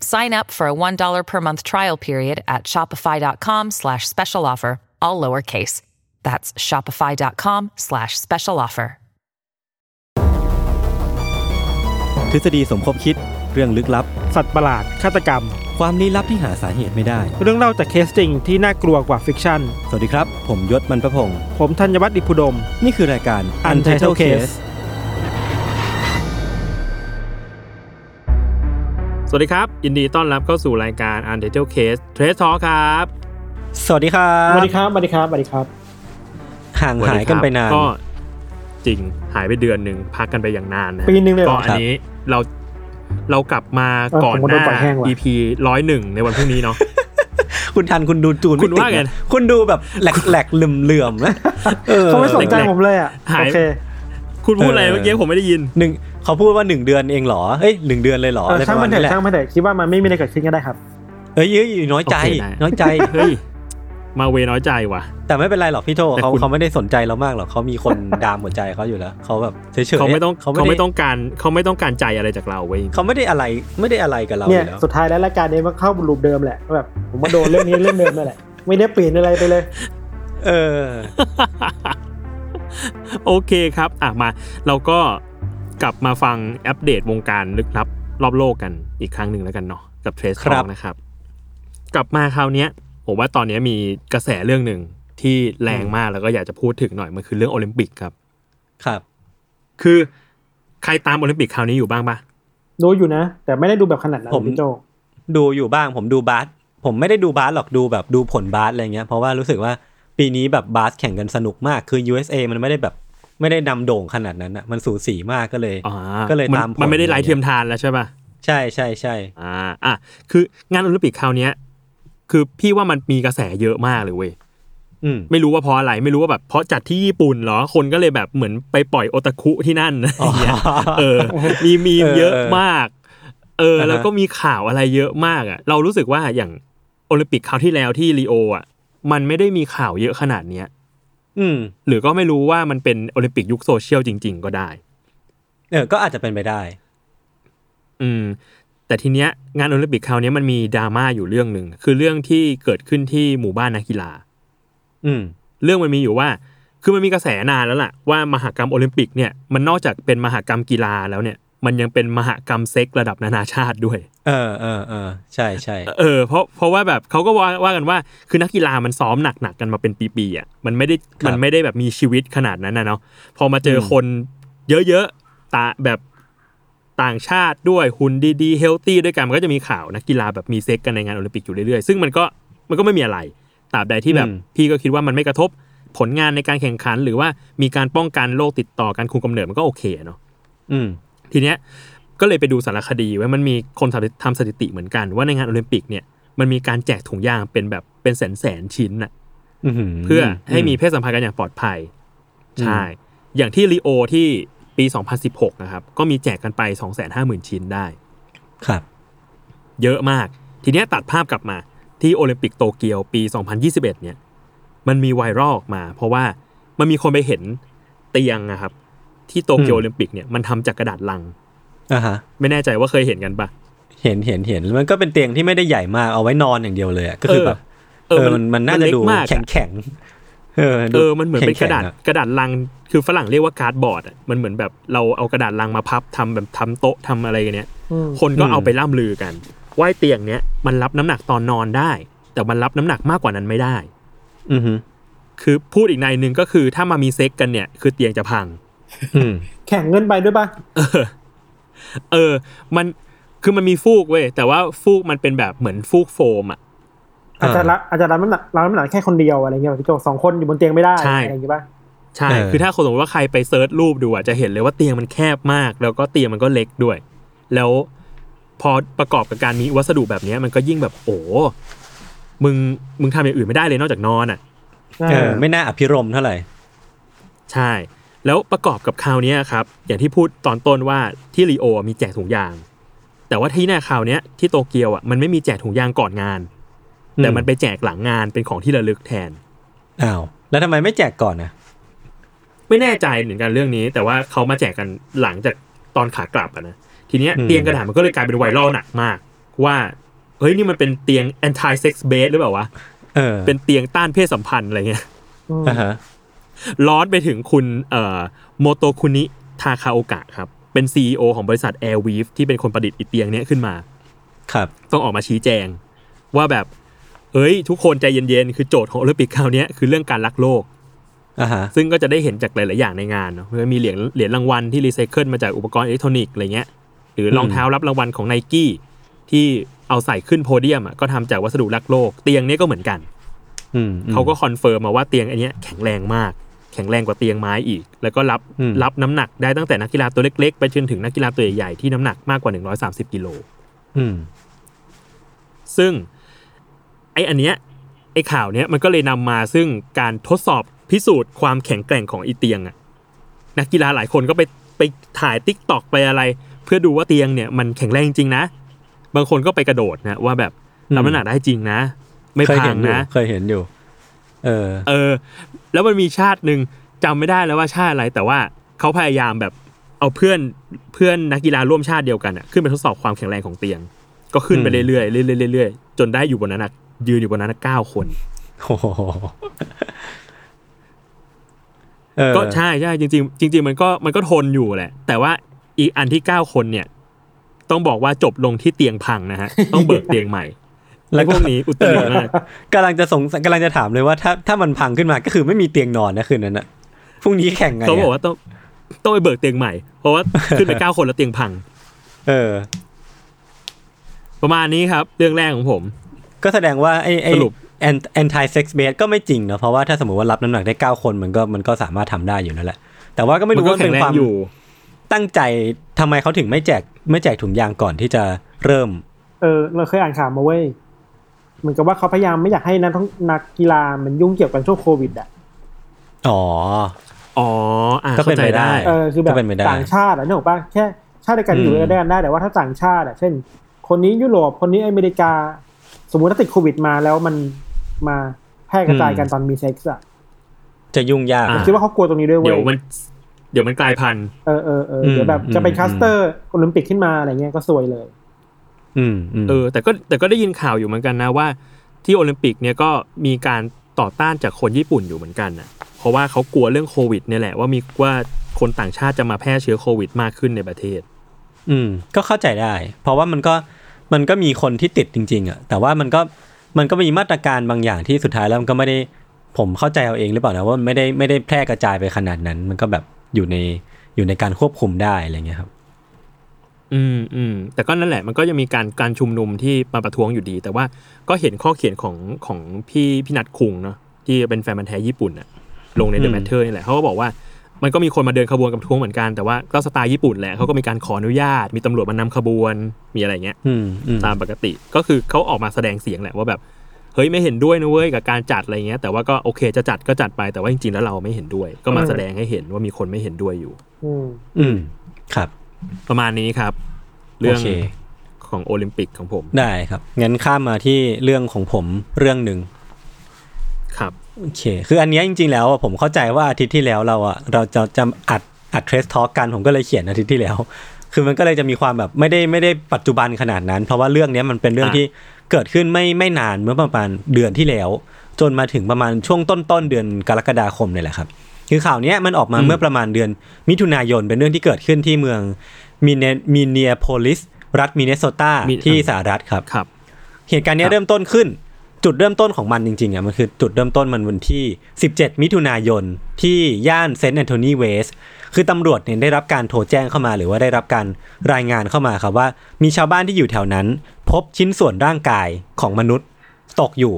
Sign up for a $1 per month trial period at shopify.com slash special offer, all lowercase. That's shopify.com slash special offer. ทฤษฎีสมคบคิด เรื่องลึกลับ สัตว์ประหลาด ฆาตกรรม ความลี้ลับที่หาสาเหตุไม่ได้ เรื่องเล่าจากเคสจริงที่น่ากลัวกว่า fiction สวัสดีครับ ผมยชญ์ บรรพพงศ์ผมธัญวัฒน์อิพภูดม นี่คือรายการ Untitled Case สวัสดีครับ ยินดีต้อนรับเข้าสู่รายการ Untitled Case Trace Talk ครับ สวัสดีครัสบวัสดีครับสวัสดีครับสวัสดีครับ ห่างหายกันไปนานก็จริงหายไปเดือนหนึ่งพักกันไปอย่างนานนะปีนึงเลยเหรก็ออันนี้เราเรากลับมาเออก่อนผมก็หโดน้านปล่อยแห้งว่ะ EP ร้อยหนึ่งในวันพรุ่งนี้เนาะคุณทันคุณดูจูนคุณม่ติดว่าไงนะคุณดูแบบแหลกแหลกๆเหลื่อมเหลื่อมๆนะเออเขาไม่สนใจแรกๆผมเลยอะหายโอเคคุณพูดอะไรเออเมื่อกี้ผมไม่ได้ยินหนึ่งเขาพูดว่าหนึ่งเดือนเองเหรอเอ้ยหนึ่งเดือนเลยเหรอเอออะไรปช่างระมามัณนเถนี้แหอะละช่างมันเถอะคิดว่ามันไม่มีอะไรเกิดขึ้นก็ได้ครับเอ้ยเอ้ยน้อยใจโอเคได้น้อยใจเฮ้ยมาเวน้อยใจว่ะ แต่ไม่เป็นไรหรอกพี่โทแต่เขาคุณเขาไม่ได้สนใจเรามากหรอกเขามีคนดามหัวใจเขาอยู่แล้วเขาแบบเฉยๆเขาไม่ต้องเขาเขาไม่ไม่ได้ต้องการเขาไม่ต้องการใจอะไรจากเราเว้ยเขาไม่ได้อะไรไม่ได้อะไรกับเราอเนี่ยยู่แล้วสุดท้ายแล้วรายการนี้มันเข้าลูปเดิมแหละแบบผมมาโดนเรื่องนี้เรื่องเดิมนั่นแหละไม่ได้เปลี่ยนอะไรไปเลย เออ โอเคครับ อะมา เราก็กลับมาฟังอัปเดตวงการลึกลับ รอบโลกกันอีกครั้งหนึ่งแล้วกันเนาะกับเทรสครัทอบนะครับ กลับมาคราวเนี้ยผมว่าตอนเนี้ยมีกระแสเรื่องหนึ่งที่แรงมากแล้วก็อยากจะพูดถึงหน่อยมันคือเรื่องโอลิมปิกครับ ครับ คือใครตามโอลิมปิกคราวนี้อยู่บ้างปะดูอยู่นะ แต่ไม่ได้ดูแบบขนาดนั้นผมพี่โจดูอยู่บ้าง ผมดูบาสผมไม่ได้ดูบาสหรอกดูแบบดูผลบาสอะไรเงี้ยเพราะว่ารู้สึกว่า ปีนี้แบบบาสแข่งกันสนุกมากคือ USA มันไม่ได้แบบไม่ได้นำโด่งขนาดนั้นอะมันสูสีมากก็เลยอ่าก็เลยนตามผลมันไม่ได้ไร้เทียมทานแล้วใช่ปะใช่ใช่ใช่อ่าอะคืองานโอลิมปิกคราวเนี้ยคือพี่ว่ามันมีกระแสเยอะมากเลยเว้ยอืมไม่รู้ว่าเพราะอะไรไม่รู้ว่าแบบเพราะจัดที่ญี่ปุ่นเหรอคนก็เลยแบบเหมือนไปปล่อยโอตาคุที่นั่นอะไรอย่างเงี้ยเออ มีมีมเออเยอะมาก เอออ่าฮะแล้วก็มีข่าวอะไรเยอะมากอะ เรารู้สึกว่าอย่างโอลิมปิกคราวที่แล้วที่ริโออะ มันไม่ได้มีข่าวเยอะขนาดเนี้ยอืม หรือก็ไม่รู้ว่ามันเป็นโอลิมปิกยุคโซเชียลจริง ๆ ก็ได้ เออ ก็อาจจะเป็นไปได้ อืม แต่ทีเนี้ยงานโอลิมปิกคราวเนี้ยมันมีดราม่าอยู่เรื่องหนึ่งคือเรื่องที่เกิดขึ้นที่หมู่บ้านนักกีฬา อืม เรื่องมันมีอยู่ว่า คือมันมีกระแสนานแล้วล่ะ ว่ามหกรรมโอลิมปิกเนี่ยมันนอกจากเป็นมหกรรมกีฬาแล้วเนี่ย มันยังเป็นมหกรรมเซ็กซ์ระดับนานาชาติด้วย เออเออเออใช่ใช่เออเพราะเพราะว่าแบบเขาก็ว่าว่ากันว่าคือนักกีฬามันซ้อมหนักๆกันมาเป็นปีๆอะมันไม่ได้มันไม่ได้แบบมีชีวิตขนาดนั้นนะเนาะพอมาเจอคนเยอะๆตาแบบต่างชาติด้วยหุ่นดีๆ healthy ด้วยกันมันก็จะมีข่าวนักกีฬาแบบมีเซ็กซ์กันในงานโอลิมปิกอยู่เรื่อยๆซึ่งมันก็มันก็ไม่มีอะไรตราบใดที่แบบพี่ก็คิดว่ามันไม่กระทบผลงานในการแข่งขัน หรือว่ามีการป้องกันโรคติดต่อการคุมกำเนิดมันก็โอเคอะเนาะอืม ทีเนี้ยก็เลยไปดูสารคดีไว้มันมีคนทำทำสถิติเหมือนกัน ว่าในงานโอลิมปิกเนี่ยมันมีการแจกถุงยางเป็นแบบเป็นแสนแสนๆชิ้นน่ะอื้อหือเพื่อให้มีเพศสัมพันธ์กันอย่างปลอดภัยใช่อย่างที่ริโอที่ปี 2016 นะครับ ก็มีแจกกันไป 250,000 ชิ้นได้ ครับ เยอะมาก ทีเนี้ยตัดภาพกลับมาที่โอลิมปิกโตเกียวปี 2021 เนี่ย มันมีไวรัลออกมา เพราะว่ามันมีคนไปเห็นเตียงนะครับ ที่โตเกียวอืมโอลิมปิกเนี่ยมันทำจากกระดาษลังอ่าฮะไม่แน่ใจว่าเคยเห็นกันปะเห็นเห็นเห็นมันก็เป็นเตียงที่ไม่ได้ใหญ่มากเอาไว้นอนอย่างเดียวเลยอะก็คือแบบเออเออมันมันน่าจะเล็กดูมากแข็งอะแข็งๆเออเออมันเหมือนเป็นกระดาษแข็งๆอกระดาษลังคือฝรั่งเรียกว่า cardboard อะมันเหมือนแบบเราเอากระดาษลังมาพับทำแบบทำโต๊ะทำอะไรกันเนี้ยอืมคนก็อืมเอาไปล่ำลือกันว่าไอ้เตียงเนี้ยมันรับน้ำหนักตอนนอนได้ แต่มันรับน้ำหนักมากกว่านั้นไม่ได้ อือฮึคือพูดอีกนัยหนึ่งก็คือถ้ามามีเซ็กซ์กันเนี่ย คือเตียงจะพังอืม แข็งเกินไปด้วยปะเออเออ มันคือมันมีฟูกเว้ยแต่ว่าฟูกมันเป็นแบบเหมือนฟูกโฟมอะอาจจะรับอาจจะรับน้ำหนักรับน้ำหนักแค่คนเดียวอะไรเงี้ยพี่โจสองคนอยู่บนเตียงไม่ได้ใช่อะไรอย่างงี้ปะใช่เออคือถ้าคนสมมติว่าใครไป search รูปดูอะจะเห็นเลยว่าเตียงมันแคบมาก แล้วก็เตียงมันก็เล็กด้วย แล้วพอประกอบกับการมีวัสดุแบบเนี้ยมันก็ยิ่งแบบโอ้มึงมึงทำอย่างอื่นไม่ได้เลยนอกจากนอนอะเออไม่น่าอภิรมย์เท่าไหร่ ใช่ แล้วประกอบกับคราวเนี้ยครับอย่างที่พูดตอนต้นว่าที่รีโอมีแจกถุงยาง แต่ว่าที่หน้าคราวเนี้ยที่โตเกียวอะมันไม่มีแจกถุงยางก่อนงานแต่มันไปแจกหลังงานเป็นของที่ระลึกแทนอ้าวแล้วทำไมไม่แจกก่อนนะไม่แน่ใจเหมือนกันเรื่องนี้ แต่ว่าเขามาแจกกันหลังจากตอนขากลับอะนะทีเนี้ยอืมเตียงกระดาษมันก็เลยกลายเป็นไวรัลหนักมาก ว่าเฮ้ยนี่มันเป็นเตียง anti sex bed หรือเปล่าวะเออเป็นเตียงต้านเพศสัมพันธ์อะไรเงี้ยอืมอ่าฮะ ร้อนไปถึงคุณเอ่อโมโตคุนิทาคาโอกะครับ เป็น CEO ของบริษัท Airweave ที่เป็นคนประดิษฐ์อีเตียงเนี้ยขึ้นมา ครับ ต้องออกมาชี้แจง ว่าแบบ เอ้ย ทุกคนใจเย็นๆ คือโจทย์ของโอลิมปิกคราวเนี้ยคือเรื่องการรักโลกอ่าฮะซึ่งก็จะได้เห็นจากหลาย ๆ อย่างในงานเนาะมันมีเหรียญเหรียญรางวัลที่รีไซเคิลมาจากอุปกรณ์อิเล็กทรอนิกส์อะไรเงี้ย หรือรองเท้ารับรางวัลของไนกี้ที่เอาใส่ขึ้นโพเดียมอะก็ทำจากวัสดุรักโลก เตียงเนี้ยก็เหมือนกันอืมอืมเขาก็ confirm มาว่าเตียงอันเนี้ยแข็งแรงมาก แข็งแรงกว่าเตียงไม้อีก แล้วก็รับอืมรับน้ำหนักได้ตั้งแต่นักกีฬาตัวเล็ก ๆ ไปจนถึงนักกีฬาตัวใหญ่ๆที่น้ำหนักมากกว่า 130กิโลอืมซึ่งไออันเนี้ยไอข่าวเนี้ยมันก็เลยนำมาซึ่งการทดสอบพิสูจน์ความแข็งแกร่งของอีเตียงอะนักกีฬาหลายคนก็ไปไปถ่ายติ๊กตอกไปอะไร เพื่อดูว่าเตียงเนี่ยมันแข็งแรงจริงนะ บางคนก็ไปกระโดดนะว่าแบบอืมรับน้ำหนักได้จริงนะ ไม่เคยพัเห็งนอยู่นะ เคยเห็นอยู่ เออ เออ แล้วมันมีชาติหนึ่งจำไม่ได้แล้วว่าชาติอะไร แต่ว่าเขาพยายามแบบเอาเพื่อนเพื่อนนักกีฬาร่วมชาติเดียวกันอะขึ้นไปทดสอบความแข็งแรงของเตียง ก็ขึ้นไปอืมเรื่อยๆเรื่อยๆเรื่อยๆจนได้อยู่บนนั้นอะยืนอยู่บนนั้นเก้าคนโอ้โหเออก็ใช่ใช่จริงๆจริงๆมันก็มันก็ทนอยู่แหละ แต่ว่าอีกอันที่เก้าคนเนี่ย ต้องบอกว่าจบลงที่เตียงพังนะฮะ ต้องเบิกเตียงใหม่ แล้วพวกนี้อุตริมากกำลังจะสงสัยกำลังจะถามเลยว่าถ้าถ้ามันพังขึ้นมาก็คือไม่มีเตียงนอนนะคืนนั้นอะพรุ่งนี้แข่งไงะเขาบอกว่าต้องต้องไปเบิกเตียงใหม่ เพราะว่าขึ้นไปเก้าคนแล้วเตียงพัง เออ ประมาณนี้ครับ เรื่องแรกของผม ก็แสดงว่าไอ้ไอ้สรุปแอนตี้เซ็กซ์เบสก็ไม่จริงเนอะเพราะว่าถ้าสมมติว่ารับน้ำหนักได้เก้าคนมันก็มันก็สามารถทำได้อยู่นั่นแหละ แต่ว่าก็ไม่มันรู้ก็ว่าแข็เป็งนแรคงวามอยู่ตั้งใจทำไมเขาถึงไม่แจกไม่แจกถุงยางก่อนที่จะเริ่ม เออ เราเคยอ่านข่าวมาเว้ย เหมือนกับว่าเขาพยายามไม่อยากให้นักท่องนักกีฬามันยุ่งเกี่ยวกันช่วงโควิดอะอ๋ออ๋ออ่าก็เป็นเข้าใจไปได้ได้เออคือแบบก็เป็นไปได้ต่างชาติอะนึกออกปะแค่ชาติเดียวกันอืมอยู่ด้วยกันได้แต่ว่าถ้าต่างชาติอะเช่น คนนี้ยุโรปคนนี้อเมริกา สมมุติถ้าติดโควิดมาแล้วมันมาแพร่กระจายกันตอนมีเซ็กซ์อะจะยุ่งยากอ่าคิดว่าเขากลัวตรงนี้ด้วยเว้เดี๋ยวมันเดี๋ยวมันกลายพันธุ์เออเออเอออืมเดี๋ยวแบบอืมจะเป็นอืมคลัสเตอร์โอลิมปิกขึ้นมาอะไรเงี้ยก็ซวยเลยอืมอืม เออ แต่ก็แต่ก็ได้ยินข่าวอยู่เหมือนกันนะว่า ที่โอลิมปิกเนี่ยก็มีการต่อต้านจากคนญี่ปุ่นอยู่เหมือนกันนะเพราะว่าเขากลัวเรื่องโควิดเนี่ยแหละว่ามีว่าคนต่างชาติจะมาแพร่เชื้อโควิดมากขึ้นในประเทศ อืม ก็เข้าใจได้ เพราะว่ามันก็มันก็มีคนที่ติดจริง ๆอะแต่ว่ามันก็มันก็มีมาตรการบางอย่างที่สุดท้ายแล้วมันก็ไม่ได้ผมเข้าใจเอาเองหรือเปล่านะว่ามันไม่ได้ไม่ได้แพร่กระจายไปขนาดนั้น มันก็แบบอยู่ในอยู่ในการควบคุมได้อะไรเงี้ยครับ อืมอืมแต่ก็นั่นแหละมันก็จะมีการการชุมนุมที่มาประท้วงอยู่ดี แต่ว่าก็เห็นข้อเขียนของของพี่พี่นัทคุงเนาะที่เป็นแฟนมันธุ์แท้ญี่ปุ่นอะลงใน The อืม Matter นี่แหละเขาก็บอกว่ามันก็มีคนมาเดินขบวนกับประท้วงเหมือนกันแต่ว่าก็สไตล์ญี่ปุ่นแหละเขาก็มีการขออนุญาต มีตำรวจมานำขบวนมีอะไรเงี้ยอืมอืมตามปกติก็คือเขาออกมาแสดงเสียงแหละว่าแบบเฮ้ยไม่เห็นด้วยนะเว้ยกับการจัดอะไรเงี้ยแต่ว่าก็โอเคจะจัดก็จัดไปแต่ว่าจริงๆแล้วเราไม่เห็นด้วย ก็มาอืมแสดงให้เห็นว่ามีคนไม่เห็นด้วยอยู่ อืมอืมครับ ประมาณนี้ครับโอเรื่องเคของโอลิมปิกของผม ได้ครับงั้นข้ามมาที่เรื่องของผมเรื่องหนึ่งครับโอเค คืออันเนี้ยจริง ๆ แล้วอะผมเข้าใจว่าอาทิตย์ที่แล้วเราอะเราจะจะอัดอัดเทรสทอ k กันผมก็เลยเขียนอาทิตย์ที่แล้ว คือมันก็เลยจะมีความแบบไม่ได้ไม่ได้ปัจจุบันขนาดนั้น เพราะว่าเรื่องเนี้ยมันเป็นเรื่องอะที่เกิดขึ้นไม่ไม่นานเมื่อประมาณเดือนที่แล้ว จนมาถึงประมาณช่วงต้นต้นๆเดือนกรกฎาคมเนี่ยแหละครับ คือข่าวเนี้ยมันออกมาเมื่อประมาณเดือน มิถุนายนเป็นเรื่องที่เกิดขึ้นที่เมืองมินเนมินนีแอโพลิสรัฐมินเนโซตาที่สหรัฐครับครับ เหตุการณ์เนี้ครับเริ่มต้นขึ้น จุดเริ่มต้นของมันจริงๆอะมันคือจุดเริ่มต้นมันวันที่ 17 มิถุนายนที่ย่านเซนต์แอนโทนีเวสต์คือตำรวจเนี่ยได้รับการโทรแจ้งเข้ามาหรือว่าได้รับการรายงานเข้ามาครับว่า มีชาวบ้านที่อยู่แถวนั้น พบชิ้นส่วนร่างกายของมนุษย์ ตกอยู่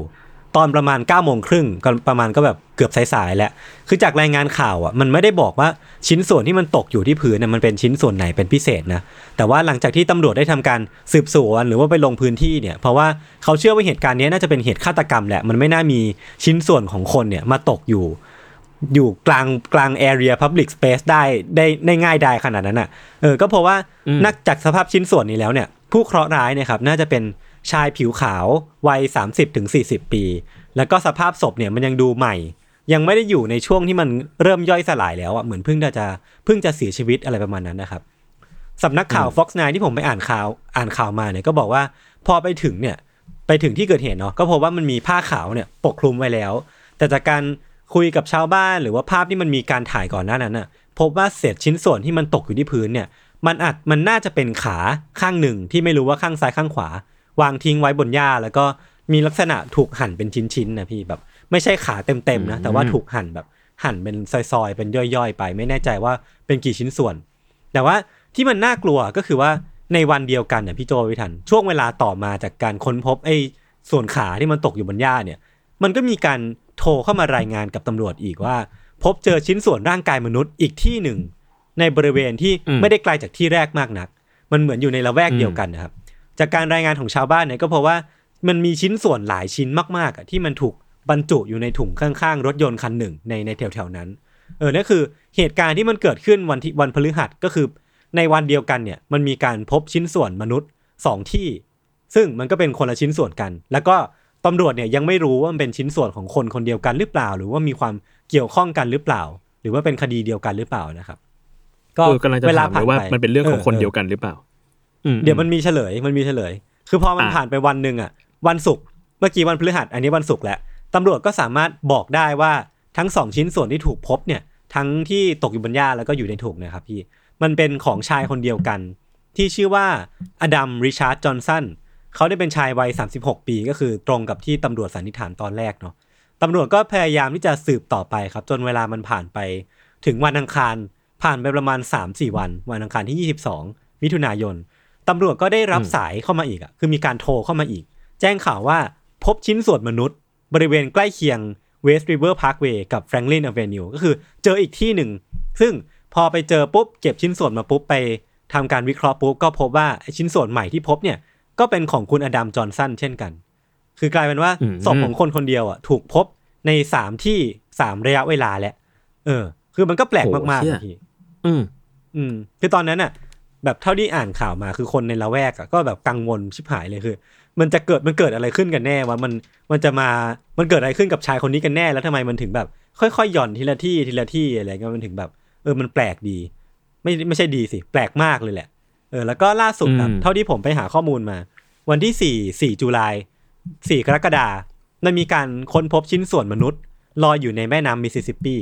ตอนประมาณ9ก้าโมงครึ่งก็ประมาณก็แบบเกือบสายๆแล้ว คือจากรายงานข่าวอะมันไม่ได้บอกว่าชิ้นส่วนที่มันตกอยู่ที่พื้นน่ะมันเป็นชิ้นส่วนไหนเป็นพิเศษนะ แต่ว่าหลังจากที่ตำรวจได้ทำการสืบสวนหรือว่าไปลงพื้นที่เนี่ย เพราะว่าเขาเชื่อว่าเหตุการณ์นี้น่าจะเป็นเหตุฆาตกรรมแหละ มันไม่น่ามีชิ้นส่วนของคนเนี่ยมาตกอยู่อยู่กลางกลาง area public space ได้ได้ได้ง่ายได้ขนาดนั้นอะ เออ ก็เพราะว่าอืมนักจากสภาพชิ้นส่วนนี้แล้วเนี่ย ผู้เคราะห์ร้ายเนี่ยครับน่าจะเป็น ชายผิวขาววัย 30-40ถึง40 ปี แล้วก็สภาพศพเนี่ยมันยังดูใหม่ ยังไม่ได้อยู่ในช่วงที่มันเริ่มย่อยสลายแล้วอะเหมือนเพิ่งจะเพิ่งจะเสียชีวิตอะไรประมาณนั้นนะครับสำนักข่าว Fox 9ที่ผมไปอ่านข่าวอ่านข่าวมาเนี่ยก็บอกว่าพอไปถึงเนี่ยไปถึงที่เกิดเหตุเนาะก็พบว่ามันมีผ้าขาวเนี่ยปกคลุมไว้แล้ว แต่จากการคุยกับชาวบ้านหรือว่าภาพที่มันมีการถ่ายก่อนหน้านั้นน่ะพบว่าเศษชิ้นส่วนที่มันตกอยู่ที่พื้นเนี่ย มันอาจมันน่าจะเป็นขาข้างหนึ่งที่ไม่รู้ว่าข้างซ้ายข้างขวา วางทิ้งไว้บนหญ้าแล้วก็มีลักษณะถูกหั่นเป็นชิ้นๆนะพี่แบบ ไม่ใช่ขาเต็มๆนะแต่ว่าถูกหั่นแบบหั่นเป็นซอยๆ เป็นย่อยๆ ไป ไม่แน่ใจว่าเป็นกี่ชิ้นส่วน แต่ว่าที่มันน่ากลัวก็คือว่าในวันเดียวกันเนี่ยพี่โจวิทันช่วงเวลาต่อมาจากการค้นพบไอ้ส่วนขาที่มันตกอยู่บนหญ้าเนี่ย มันก็มีการโทรเข้ามารายงานกับตำรวจอีกว่า พบเจอชิ้นส่วนร่างกายมนุษย์อีกที่หนึ่ง ในบริเวณที่อืมไม่ได้ไกลจากที่แรกมากนัก มันเหมือนอยู่ในละแวกเดียวกันนะครับ จากการรายงานของชาวบ้านเนี่ยก็เพราะว่ามันมีชิ้นส่วนหลายชิ้นมากๆอะที่มันถูกบรรจุอยู่ในถุงข้างๆ รถยนต์คันหนึ่งในในแถวๆนั้น เออนั่นคือเหตุการณ์ที่มันเกิดขึ้นวันที่วันพฤหัสก็คือ ในวันเดียวกันเนี่ยมันมีการพบชิ้นส่วนมนุษย์สองที่ ซึ่งมันก็เป็นคนละชิ้นส่วนกัน แล้วก็ตำรวจเนี่ยยังไม่รู้ว่ามันเป็นชิ้นส่วนของคนคนเดียวกันหรือเปล่า หรือว่ามีความเกี่ยวข้องกันหรือเปล่า หรือว่าเป็นคดีเดียวกันหรือเปล่านะครับเออกำลังจะถามเลยว่ามันเป็นเรื่องของคนเดียวกันกันหรือเปล่า เดี๋ยวมันมีเฉลยมันมีเฉลย คือพอมันอะผ่านไปวันหนึ่งอะ วันศุกร์เมื่อกี้วันพฤหัสอันนี้วันศุกร์แล้วตำรวจก็สามารถบอกได้ว่าทั้งสองชิ้นส่วนที่ถูกพบเนี่ย ทั้งที่ตกอยู่บนหญ้าแล้วก็อยู่ในถุงเนะครับพี่ มันเป็นของชายคนเดียวกัน ที่ชื่อว่าอดัมริชาร์ดจอห์นสันเขาได้เป็นชายวัย 36 ปีก็คือตรงกับที่ตำรวจสันนิษฐานตอนแรกเนาะตำรวจก็พยายามที่จะสืบต่อไปครับ จนเวลามันผ่านไป ถึงวันอังคารผ่านไปประมาณ 3-4 วัน วันอังคารที่ 22 มิถุนายน ตำรวจก็ได้รับอืมสายเข้ามาอีกอะคือมีการโทรเข้ามาอีก แจ้งข่าวว่าพบชิ้นส่วนมนุษย์ บริเวณใกล้เคียง West River Parkway กับ Franklin Avenue ก็คือเจออีกที่หนึ่ง ซึ่งพอไปเจอปุ๊บเก็บชิ้นส่วนมาปุ๊บไปทำการวิเคราะห์ปุ๊บก็พบว่าไอ้ชิ้นส่วนใหม่ที่พบเนี่ยก็เป็นของคุณอดัมจอห์นสันเช่นกัน คือกลายเป็นว่าอืมศพของคนคนเดียวอะถูกพบในสามที่สามระยะเวลาแหละ เออ คือมันก็แปลกโหมากๆเชี่ยนะพี่อืม อืม คือตอนนั้นอะ แบบเท่าที่อ่านข่าวมาคือคนในละแวกอะก็แบบกังวลชิบหายเลยคือ มันจะเกิดมันเกิดอะไรขึ้นกันแน่ว่ามันมันจะมามันเกิดอะไรขึ้นกับชายคนนี้กันแน่แล้วทำไมมันถึงแบบ ค่อยๆหย่อนทีละที่ทีละที่อะไรเงี้ยมันถึงแบบ เออมันแปลกดี ไม่ไม่ใช่ดีสิ แปลกมากเลยแหละ เออแล้วก็ล่าสุดครับอืมเท่าที่ผมไปหาข้อมูลมา วันที่สี่สี่ July สี่กรกฎามันมีการค้นพบชิ้นส่วนมนุษย์ลอยอยู่ในแม่น้ำมิสซิสซิปปี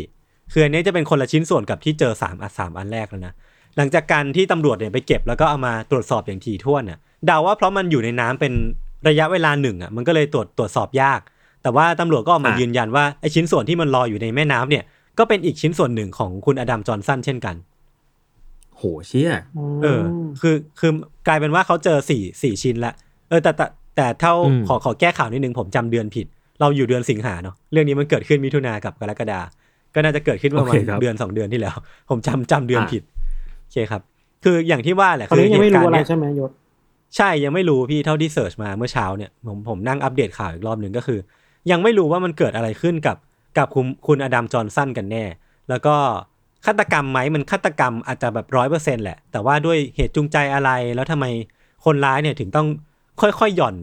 คืออันนี้จะเป็นคนละชิ้นส่วนกับที่เจอสามอันสามอันแรกแล้วนะ หลังจากการที่ตำรวจเนี่ยไปเก็บแล้วก็เอามาตรวจสอบอย่างถี่ถ้วนน่ะเดาว่าเพราะมันอยู่ในน้ำเป็นระยะเวลาหนึ่งอะมันก็เลยตรวจตรวจสอบยาก แต่ว่าตำรวจก็ออกมาอะยืนยันว่าไอ้ชิ้นส่วนที่มันลอยอยู่ในแม่น้ำเนี่ย ก็เป็นอีกชิ้นส่วนหนึ่งของคุณอดัมจอห์นสันเช่นกัน โหเชี่ยเออ คือคือกลายเป็นว่าเขาเจอสี่สี่ชิ้นละเออแต่แต่แต่เท่าอืมขอขอแก้ข่าวนิดนึงผมจำเดือนผิด เราอยู่เดือนสิงหาเนาะเรื่องนี้มันเกิดขึ้นมิถุนากับกรกฎาก็น่าจะเกิดขึ้นประมาณโอเคครับเดือนสองเดือนที่แล้ว ผมจำจำเดือนอะผิด โอเคครับ คืออย่างที่ว่าแหละตอนคือนี้ยังไม่รู้อะไรเหตุกาณ์เนี้ยใช่ไหมยศใช่ยังไม่รู้พี่เท่าที่เสิร์ชมาเมื่อเช้าเนี่ยผมผมนั่งอัปเดตข่าวอีกรอบหนึ่งก็คือ ยังไม่รู้ว่ามันเกิดอะไรขึ้นกับกับคุณคุณอดัมจอห์นสันกันแน่ แล้วก็ฆาตกรรมไหมมันฆาตกรรมอาจจะแบบร้อยเปอร์เซ็นแหละ แต่ว่าด้วยเหตุจูงใจอะไรแล้วทำไมคนร้ายเนี่ยถึงต้องค่อยๆหย่อน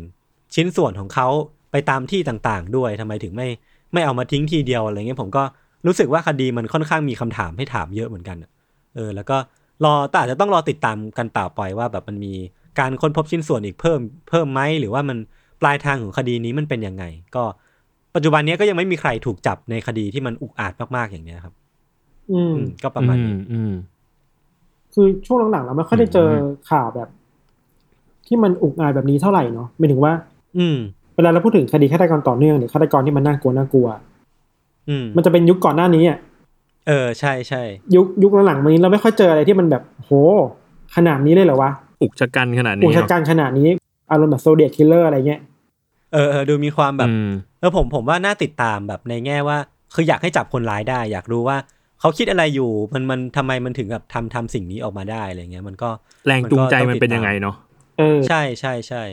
ชิ้นส่วนของเขาไปตามที่ต่างๆ ด้วยทำไมถึงไม่ไม่เอามาทิ้งทีเดียวอะไรเงี้ยผมก็รู้สึกว่าคดีมันค่อนข้างมีคำถามให้ถามเยอะเหมือนกันอะเออ แล้วก็ รอแต่อาจจะต้องรอติดตามกันต่อไปว่าแบบมันมีการค้นพบชิ้นส่วนอีกเพิ่มเพิ่มไหมหรือว่ามันปลายทางของคดีนี้มันเป็นยังไง ก็ปัจจุบันเนี้ยก็ยังไม่มีใครถูกจับในคดีที่มันอุกอาจมากๆอย่างเนี้ยครับ อืมอืมก็ประมาณนี้อือืมคือช่วงหลังๆเราไม่ค่อยได้เจอข่าวแบบ ที่มันอุกอาจแบบนี้เท่าไหร่เนาะหมายถึงว่า อืมเวลาเราพูดถึงคดีฆาตกรต่อเนื่องหรือฆาตกรที่มันน่ากลัวน่ากลัว อืมมันจะเป็นยุคก่อนหน้านี้อะ เออใช่ใช่ยุคยุคหลังๆมานี้เราไม่ค่อยเจออะไรที่มันแบบโห ขนาดนี้เลยเหรอวะอุกฉกรรจ์ขนาดนี้อุกฉกรรจ์ขนาดนี้อารมณ์แบบ Zodiac Killer อะไรเงี้ยเออเออดูมีความแบบอืมเออผมผมว่าน่าติดตามแบบในแง่ว่า คืออยากให้จับคนร้ายได้ อยากรู้ว่าเขาคิดอะไรอยู่มันมันทำไมมันถึงแบบทำทำสิ่งนี้ออกมาได้อะไรเงี้ยมันก็แรงจูงใจมันเป็นต้องติดตามยังไงเนาะเออใช่ใช่ใช่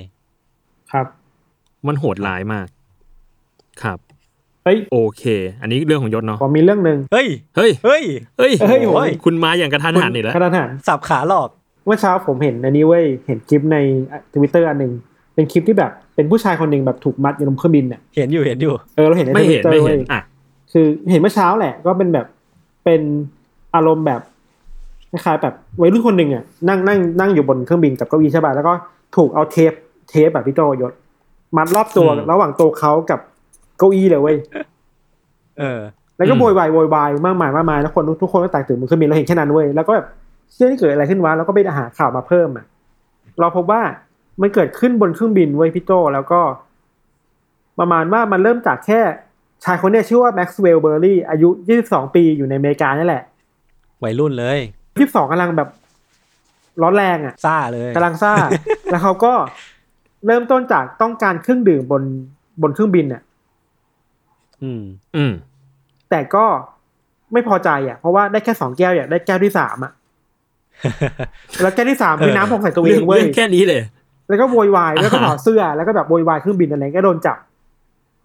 ครับ มันโหดร้ายมาก ครับ เฮ้ยโอเค อันนี้เรื่องของยศเนาะผมมีเรื่องหนึ่งเฮ้ย เฮ้ย เฮ้ย เฮ้ย เฮ้ยโอ้โอ้ยคุณมาอย่างกระทันหันอีกแล้วขนาดหันสับขาหลอก เมื่อเช้าผมเห็นอันนี้เว้ย เห็นคลิปในทวิตเตอร์อันหนึ่ง เป็นคลิปที่แบบ เป็นผู้ชายคนหนึ่งแบบถูกมัดอยู่บนเครื่องบินเนี่ยเห็นอยู่ เห็นอยู่ เออ เราเห็นในไม่ทวิเห็ตนเตอไม่ร์เห็เว้นยอะคือเห็นเมื่อเช้าแหละ ก็เป็นแบบ เป็นอารมณ์แบบคล้ายๆแบบวัยรุ่นคนหนึ่งอะนั่งนั่งนั่งอยู่บนเครื่องบินกับเก้าอี้ใช่ป่ะแล้วก็ถูกเอาเทปเทปแบบพี่โจยศมัดรอบตัวอืมระหว่างตัวเขากับ เก้าอี้เลยเว้ยเออ แล้วก็อืมโวยวายโวยวายมากมายมากมายแล้วคนทุกคนก็แตกตื่นบนเครื่องบินเราเห็นแค่นั้นเว้ยแล้วก็แบบเชื่อที่เกิดอะไรขึ้นวะแล้วก็ไปหาข่าวมาเพิ่มอะ เราพบว่ามันเกิดขึ้นบนเครื่องบินเว้ยพี่โจแล้วก็ ประมาณว่ามันเริ่มจากแค่ชายคนเนี้ยชื่อว่าแม็กซ์เวลเบอร์รี่อายุ 22 ปีอยู่ในอเมริกานี่แหละ วัยรุ่นเลย 22กำลังแบบ ร้อนแรงอะซ่าเลยกำลังซ่า แล้วเขาก็เริ่มต้นจากต้องการเครื่องดื่มบนบนเครื่องบินอะ อืม อืม แต่ก็ไม่พอใจอะ เพราะว่าได้แค่สองแก้วอยากได้แก้วที่สามอะ แล้วแก้วที่สามคือน้ำหกใส่ตัวเอเรื่องงเว้ยเรื่องแค่นี้เลย แล้วก็โวยวายแล้วก็ถอดเสื้อแล้วก็แบบโวยวายเครื่องบินอะไรก็โดนจับ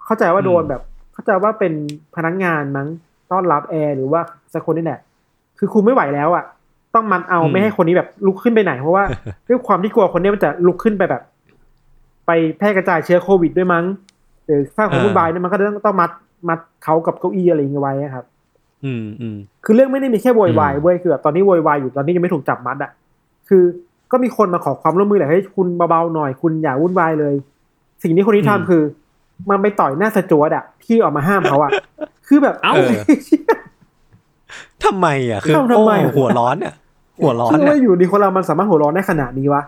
เข้าใจว่าโดนแบบ เข้าใจว่าเป็นพนักงานมั้งต้อนรับแอร์หรือว่าสักคนนี่แหละคือคุมไม่ไหวแล้วอะ ต้องมันเอาอืมไม่ให้คนนี้แบบลุกขึ้นไปไหน เพราะว่าด้วยความที่กลัวคนนี้มันจะลุกขึ้นไปแบบ ไปแพร่กระจายเชื้อโควิดด้วยมั้งหรือสร้างความวุ่นวายด้วยมันก็ต้องต้องมัด มัดเขากับเก้าอี้อะไรอย่างเงี้ยไว้อะครับ อืมอืมคือเรื่องไม่ได้มีแค่โวยวายอืมเว้ยคือแบบตอนนี้โวยวายอยู่ตอนนี้ยังไม่ถูกจับมัดอะคือก็มีคนมาขอความร่วมมือแหละให้ยคุณเบาๆหน่อยคุณอย่าวุ่นวายเลย สิ่งที่คนนี้ทำคือ มันไปต่อยหน้าสจวตอะที่ออกมาห้ามเขาอะคือแบบเอ้าทำไมอะคือทำไมโอ้อะหัวร้อนอะหัวร้อนคืออะว่าอยู่ดีคนเรามันสามารถหัวเร้อนได้ขนาดนี้วะ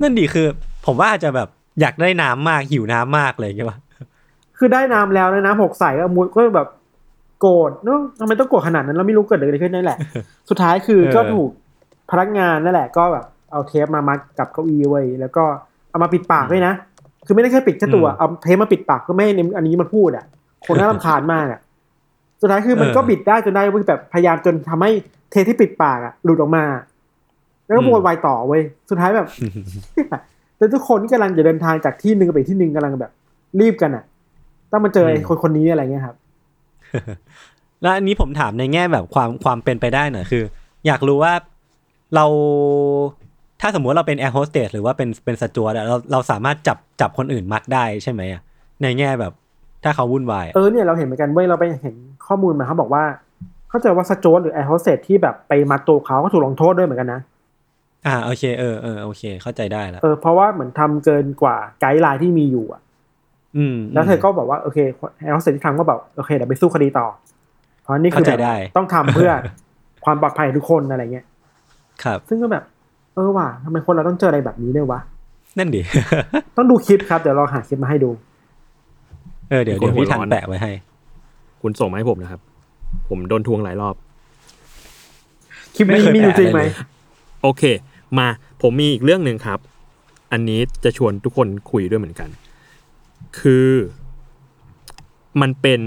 นั่นดีคือ ผมว่าอาจจะแบบอยากได้น้ำมากหิวน้ำมากเลยใช่ปะ คือได้น้ำแล้วนะน้ำหกใส่ก็มุดก็แบบโกรธเนอะทำไมต้องโกรธขนาดนั้นเราไม่รู้เกิดอะไรขึ้นนั่นแหละ สุดท้ายคือก็ถูกพนักงานนั่นแหละ ก็แบบเอาเทปมามัดกับเก้าอี้ไว้แล้วก็เอามาปิดปากด้วยนะ คือไม่ได้แค่ปิดแค่ตัว เอาเทปมาปิดปากก็ไม่ให้อันนี้มันพูดอะ คนน่ารำคาญมากอะ สุดท้ายคือมันก็บิดได้จนได้เว้ยแบบพยายามจนทำให้เทปที่ปิดปากอะหลุดออกมา แล้วก็โวยวายต่อเว้ย สุดท้ายแบบแต่ทุกคนที่กำลังจะเดินทางจากที่หนึ่งไปที่หนึ่งกำลังแบบ รีบกันอะ ต้องมาเจอไอ้คนคนนี้อะไรเงี้ยครับ แล้วอันนี้ผมถามในแง่แบบความความเป็นไปได้หน่อยคือ อยากรู้ว่าเราถ้าสมมติเราเป็นแอร์โฮสเตสหรือว่าเป็นเป็นสจ๊วตอะเราเราสามารถจับจับคนอื่นมัดได้ใช่ไหมอะในแง่แบบ ถ้าเขาวุ่นวายอะเออเนี่ยเราเห็นเหมือนกันเว้ยเราไปเห็นข้อมูลมาเขาบอกว่า เข้าใจว่าสจ๊วตหรือแอร์โฮสเตสที่แบบไปมัดตัวเขาก็ถูกลงโทษด้วยเหมือนกันนะอ่าโอเคเออเออโอเค เข้าใจได้แล้วเออเพราะว่าเหมือนทำเกินกว่า guideline ที่มีอยู่อะอืม แล้วเธอก็บอกว่าโอเคแอร์โฮสเตสที่ทำก็แบบโอเคเดี๋ยวไปสู้คดีต่อ เพราะนี่คือเข้าใจแบบได้ต้องทำเพื่อความปลอดภัยของทุกคนอะไรเงี้ย ครับ ซึ่งก็แบบ เออว่ะทำไมคนเราต้องเจออะไรแบบนี้ด้วยวะนั่นดิต้องดูคลิปครับเดี๋ยวเราหาคลิปมาให้ดู เออเดี๋ยวเดี๋ยวพี่ทันแปะไว้ให้ คุณส่งมาให้ผมนะครับ ผมโดนทวงหลายรอบคลิปไม่นี้เคยมีอยู่แปะจริงไหมเลยโอเค มาผมมีอีกเรื่องหนึ่งครับ อันนี้จะชวนทุกคนคุยด้วยเหมือนกัน คือมันเป็น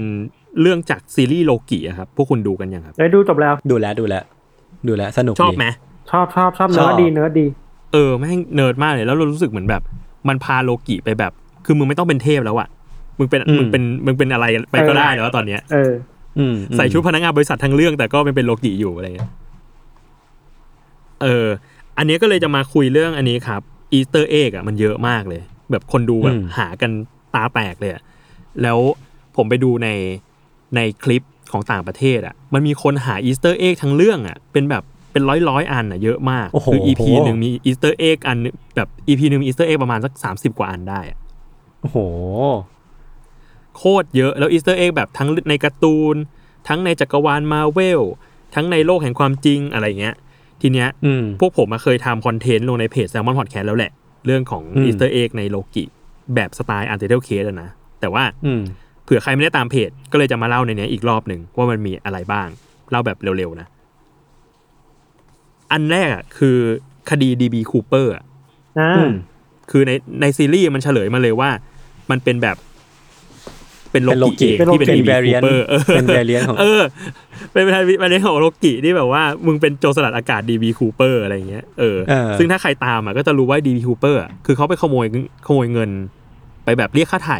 เรื่องจากซีรีส์โลกิอะครับ พวกคุณดูกันยังครับ ได้ดูจบแล้ว ดูแล้วดูแล้วดูแล้วสนุกชอบดี ไหม ชอบชอบชอบชอบเนื้อดีเนื้อดี เออแม่งเนิร์ดมากเลยแล้วเรารู้สึกเหมือนแบบ มันพาโลกิไปแบบ คือมึงไม่ต้องเป็นเทพแล้วอะมึงเป็นอืม มึงเป็นมึงเป็นอะไรไปก็เออได้แล้วตอนเนี้ยเออ อืมอืมใส่ชุดพนักงานบริษัททั้งเรื่องแต่ก็เป็นเป็นโลกิอยู่อะไรเงี้ยเออ อันนี้ก็เลยจะมาคุยเรื่องอันนี้ครับ Easter egg อะมันเยอะมากเลย แบบคนดูแบบหากัน ตาแตกเลยอะแล้วผมไปดูในในคลิปของต่างประเทศอะมันมีคนหา Easter egg ทั้งเรื่องอะเป็นแบบเป็นร้อยร้อยๆอันอะเยอะมากโอ้โหคือ EP หนึ่งมี Easter egg อันแบบ EP หนึ่งมี Easter egg ประมาณสักสามสิบกว่าอันได้อะโอ้โห โคตรเยอะแล้ว Easter egg แบบทั้งในการ์ตูน ทั้งในจักรวาลมาเวล ทั้งในโลกแห่งความจริงอะไรเงี้ย ทีเนี้ยอืมพวกผมมาเคยทำคอนเทนต์ลงในเพจ Salmon Podcast แล้วแหละ เรื่องของอืม Easter egg ในโลกิ แบบสไตล์ Untitled Case อะนะ แต่ว่าอืมเผื่อใครไม่ได้ตามเพจ ก็เลยจะมาเล่าในเนี้ยอีกรอบหนึ่งว่ามันมีอะไรบ้าง เล่าแบบเร็วๆนะ อันแรกอะคือคดี DB Cooper อะอ่าอืมคือในในซีรีส์มันเฉลยมาเลยว่า มันเป็นแบบเป็นโลเป็นโลกิกิเองที่เป็นเป็น DB variant Cooper เออเป็น variant ของเออ เป็นเป็นเป็นของโลกิที่แบบว่า มึงเป็นโจรสลัดอากาศ DB Cooper อะไรอย่างเงี้ยเออเออซึ่งถ้าใครตามอะก็จะรู้ว่า DB Cooper อะคือเขาไปขโมยขโมยเงิน ไปแบบเรียกค่าไถ่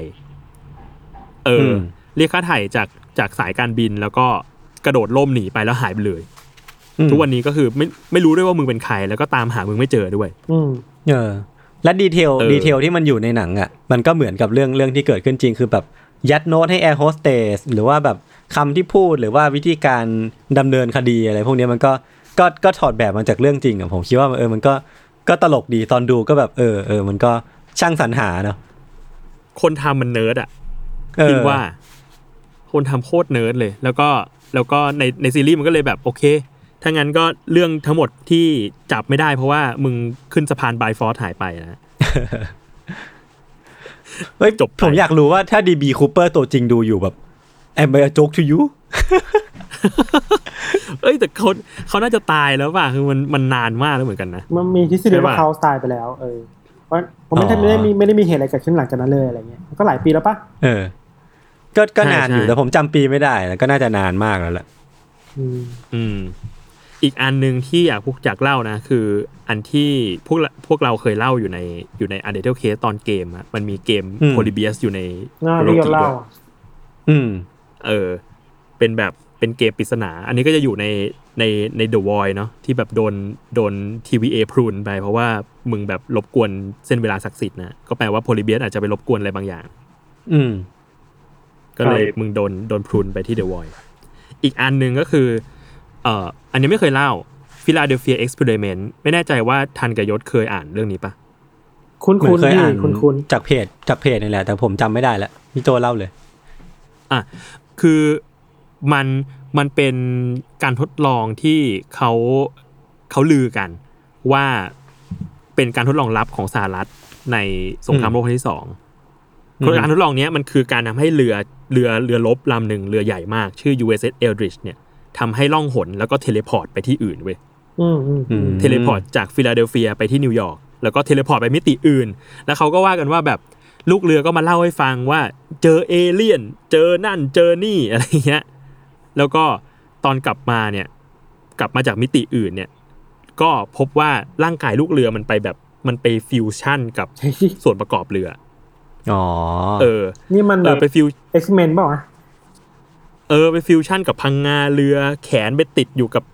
เอออมเรียกค่าไถ่จากจากสายการบินแล้วก็กระโดดร่มหนีไปแล้วหายไปเลยอืมทุกวันนี้ก็คือไม่ไม่รู้ด้วยว่ามึงเป็นใคร แล้วก็ตามหามึงไม่เจอด้วย อืมเออ และ detail เออ detail ที่มันอยู่ในหนังอะ มันก็เหมือนกับเรื่องเรื่องที่เกิดขึ้นจริง คือแบบยัดโน้ตให้แอร์โฮสเตสหรือว่าแบบคำที่พูดหรือว่าวิธีการดำเนินคดีอะไร พวกเนี้ยมันก็ก็ก็ถอดแบบมาจากเรื่องจริงอะผมคิดว่าเออมันก็ก็ตลกดีตอนดูก็แบบเออเออมันก็ช่างสรรหาเนาะ คนทำมันเนิร์ดอะเออคิดว่า คนทำโคตรเนิร์ดเลย แล้วก็แล้วก็ในในซีรีส์มันก็เลยแบบโอเคถ้างั้นก็เรื่องทั้งหมดที่จับไม่ได้เพราะว่ามึงขึ้นสะพาน Bifrost หายไปนะเฮ้ยจบไปผมอยากรู้ว่าถ้า D.B. Cooper ตัวจริงดูอยู่แบบ am I a joke to you เอ้ยแต่เขาเขาน่าจะตายแล้วป่ะคือมันมันนานมากแล้วเหมือนกันนะ มันมีทฤษฎีใช่ปะว่าเขาตายไปแล้ว เออ เพราะผมไม่ได้อ๋อไม่ได้มีไม่ได้มีเหตุอะไรเกิดขึ้นหลังจากนั้นเลยอะไรเงี้ยมันก็หลายปีแล้วปะเออ ก็ก็ใช่นานอยู่ใช่แต่ผมจำปีไม่ได้แล้วก็น่าจะนานมากแล้วแหละอืมอืมอีกอันหนึ่งที่อยากพูดอยากเล่านะ คืออันที่พวกเราพวกเราเคยเล่าอยู่ในอยู่ใน u n d e r t a l e Case ตอนเกมอะมันมีเกมอืมโพลิเบียสอยู่ในน่าโลที่ยกิเล่าด้วยอืม เออ เป็นแบบเป็นเกมปริศนา อันนี้ก็จะอยู่ใน ในใน The Void เนาะที่แบบโดนโดน TVA พรุนไป เพราะว่ามึงแบบรบกวนเส้นเวลาศักดิ์สิทธิ์นะก็แปลว่าโพลิเบียสอาจจะไปรบกวนอะไรบางอย่าง อืม ก็เลยมึงโดนโดนพรุนไปที่ The Void อีกอันหนึ่งก็คือ เอ่อ อันนี้ไม่เคยเล่า Philadelphia Experiment ไม่แน่ใจว่าทันกับยศเคยอ่านเรื่องนี้ปะคุ้นเหมือคุ้นนเคยพี่อ่านคุ้นคุ้นจากเพจจากเพจนี่แหละ แต่ผมจำไม่ได้แล้วพี่โจเล่าเลย อะคือ มันมันเป็นการทดลองที่เขาเขาลือกันว่าเป็นการทดลองลับของสหรัฐในสงครามโลกครั้งที่สองอืมการทดลองเนี้ยมันคือการทำให้เรือเรือเรือรบลำหนึ่งเรือใหญ่มาก ชื่อ USS Eldridge เนี่ยทำให้ล่องหนแล้วก็ teleport ไปที่อื่นเว้ยอืมอืมอืม teleportจากฟิลาเดลเฟียไปที่นิวยอร์กแล้วก็ teleport ไปมิติอื่น แล้วเขาก็ว่ากันว่าแบบลูกเรือก็มาเล่าให้ฟังว่า เจอเอเลี่ยน เจอนั่นเจอนี่อะไรเงี้ย แล้วก็ตอนกลับมาเนี่ยกลับมาจากมิติอื่นเนี่ยก็พบว่าร่างกายลูกเรือมันไปแบบมันไปฟิวชั่นกับเฮ้ยส่วนประกอบเรืออ๋อเออ นี่มันเอแบอบไปฟิว X-Men เปล่าวะเออไปฟิวชั่นกับพังงาเรือแขนไปติดอยู่กับ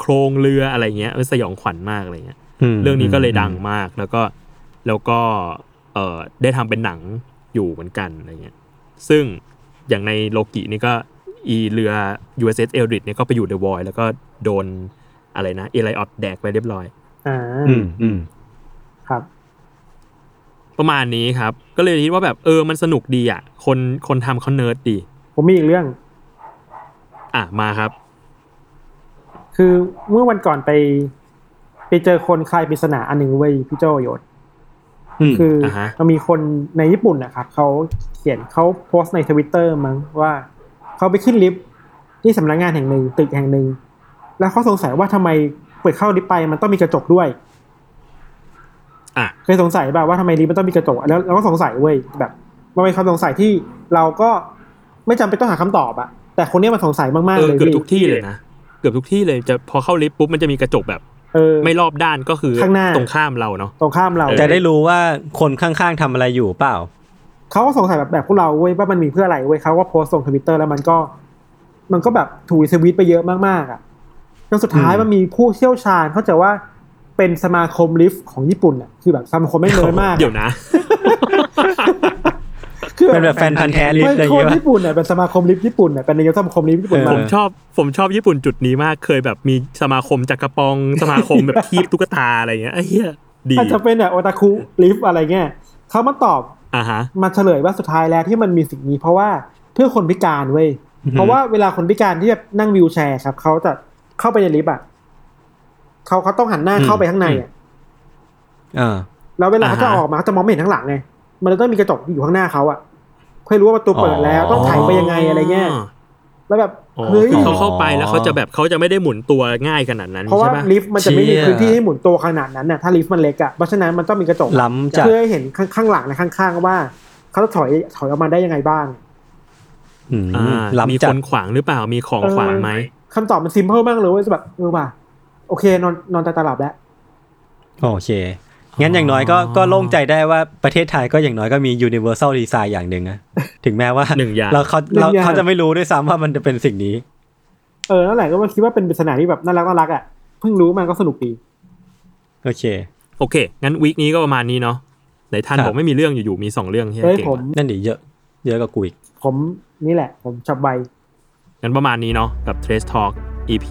โครงเรืออะไรเงี้ยมันสยองขวัญมากอะไรเงี้ยมเรื่องนี้ก็เลยดังมากแล้วก็แล้วก็เออได้ทำเป็นหนังอยู่เหมือนกันอะไรเงี้ยซึ่งอย่างในโลกินี่ก็ อีเรือ USS Eldridge เนี่ยก็ไปอยู่เดอะวอยแล้วก็โดนอะไรนะเอไลออดแดกไปเรียบร้อยอ่าอืมอืมครับ ประมาณนี้ครับ ก็เลยคิดว่าแบบเออมันสนุกดีอะ คนคนทำเขาเนิร์ดดี ผมมีอีกเรื่อง อะมาครับ คือเมื่อวันก่อนไป ไปเจอคนคลายปริศนาอันหนึ่งเว้ยพี่โจโยนอืมคืออาฮะมันมีคนในญี่ปุ่นนะครับเขาเขียนเขาโพสต์ในทวิตเตอร์มั้งว่า เขาไปขึ้นลิฟต์ที่สำนักงานแห่งหนึ่งตึกแห่งหนึ่ง แล้วเขาสงสัยว่าทำไมเปิดเข้าลิฟต์ไปมันต้องมีกระจกด้วยอะเคยสงสัยแบบว่าทำไมลิฟต์มันต้องมีกระจก แล้วเราก็สงสัยเว้ยแบบมันเป็นความสงสัยที่เราก็ไม่จำเป็นต้องหาคำตอบอะแต่คนเนี้ยมันสงสัยมากเอๆอเลยเกือบพี่ทุกที่เลยนะเกือบทุกที่เลยจะพอเข้าลิฟต์ปุ๊บมันจะมีกระจกแบบเออไม่รอบด้านก็คือข้างหน้าตรงข้ามเราเนาะตรงข้ามเราจะได้รู้ว่าคนข้างๆทำอะไรอยู่เปล่า เขาก็สงสัยแบบแบบพวกเราเว้ยว่ามันมีเพื่ออะไรเว้ยเขาก็โพสต์ลงทวิตเตอร์แล้วมันก็ มันก็แบบถูก retweet ไปเยอะมากๆอะจนสุดท้ายอืมมันมีผู้เชี่ยวชาญเขาใจะว่าเป็นสมาคมลิฟต์ของญี่ปุ่นอะคือแบบสมาคมแม่เนินมากอะเดี๋ยวนะคือเป็นแบบแฟนพันธ์แท้ลิฟต์อะไรอย่างคเงี้นยญี่ปุ่นเนี่ยเป็นสมาคมลิฟต์ญี่ปุ่นเนี่ยเป็นนายกสมาคมลิฟต์ญี่ปุ่นเออมาผมชอบผมชอบญี่ปุ่นจุดนี้มากเคยแบบมีสมาคมจักรปองสมาคมแบบคีบตุ๊กตาอะไรเงี้ยไอ้เหี้ยดีอาจจะเป็นแบบโอตาคุลิฟต์อะไรเงี้ยเขามาตอบ อ่าฮะมาเฉลยว่าสุดท้ายแล้วที่มันมีสิ่งนี้เพราะว่าเพื่อคนพิการเว้ยอือฮึเพราะว่าเวลาคนพิการที่แบบนั่งวิวแชร์ครับเขาจะเข้าไปในลิฟต์อะเขาเขาต้องหันหน้าเข้าไปข้างในอะอ่าแล้วเวลาเขาจะอ่าฮะออกมาเขาจะมองไม่เห็นข้างหลังไงมันจะต้องมีกระจกอยู่ข้างหน้าเขาอะเพื่อให้รู้ว่าประตูเปิดแล้วต้องถ่ายไปยังไงอะไรเงี้ยแล้วแบบอ๋อ เฮ้ยคือเขาเข้าไปแล้วเขาจะแบบเขาจะไม่ได้หมุนตัวง่ายขนาดนั้นเพราะว่าใช่ปะลิฟต์มันจะไม่มีเชี่ยพื้นที่ให้หมุนตัวขนาดนั้นน่ะถ้าลิฟต์มันเล็กอะเพราะฉะนั้นมันต้องมีกระจกล้ำจัดเพื่อให้เห็นข้างข้างหลังและข้างๆว่าเขาจะถอยถอยออกมาได้ยังไงบ้างอืมอ่ามีล้ำจัคดนขวางหรือเปล่ามีของขวางไหมคำตอบมันซิมเพิลมากเลยเว่าแบบเออว่ะโอเคนอนนอนตาตาหลับแล้วโอเค งั้นอย่างน้อยก็ก็โล่งใจได้ว่าประเทศไทยก็อย่างน้อยก็มี universal design อย่างหนึ่งนะถึงแม้ว่าหนึ่งอย่างเราเขาหนึ่งเราอย่างเขาจะไม่รู้ด้วยซ้ำว่ามันจะเป็นสิ่งนี้ เออนั่นแหละก็ว่าคิดว่าเป็นปริศนาที่แบบน่ารักน่ารักอะเพิ่งรู้มันก็สนุกดีโอเค โอเค งั้นวีคนี้ก็ประมาณนี้เนาะไหนท่านครับบอกไม่มีเรื่องอยู่ๆมีสองเรื่องที่เฮ้ยเก่งผมว่ะนั่นดิเยอะ เยอะกว่ากูอีกผมนี่แหละ ผมฉับไวงั้นประมาณนี้เนาะกับ Trace Talk EP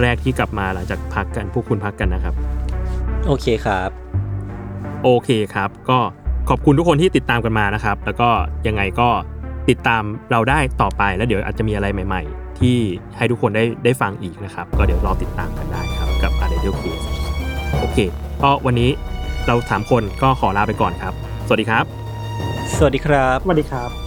แรกที่กลับมาหลังจากพักกันพวกคุณพักกันนะครับ โอเคครับ โอเคครับ ก็ขอบคุณทุกคนที่ติดตามกันมานะครับ แล้วก็ยังไงก็ติดตามเราได้ต่อไปแล้วเดี๋ยวอาจจะมีอะไรใหม่ ๆ ที่ให้ทุกคนได้ได้ฟังอีกนะครับ ก็เดี๋ยวรอติดตามกันได้ครับกับ a d e l Case โอเคก็วันนี้เราสามคนก็ขอลาไปก่อนครับ สวัสดีครับ สวัสดีครับ สวัสดีครับ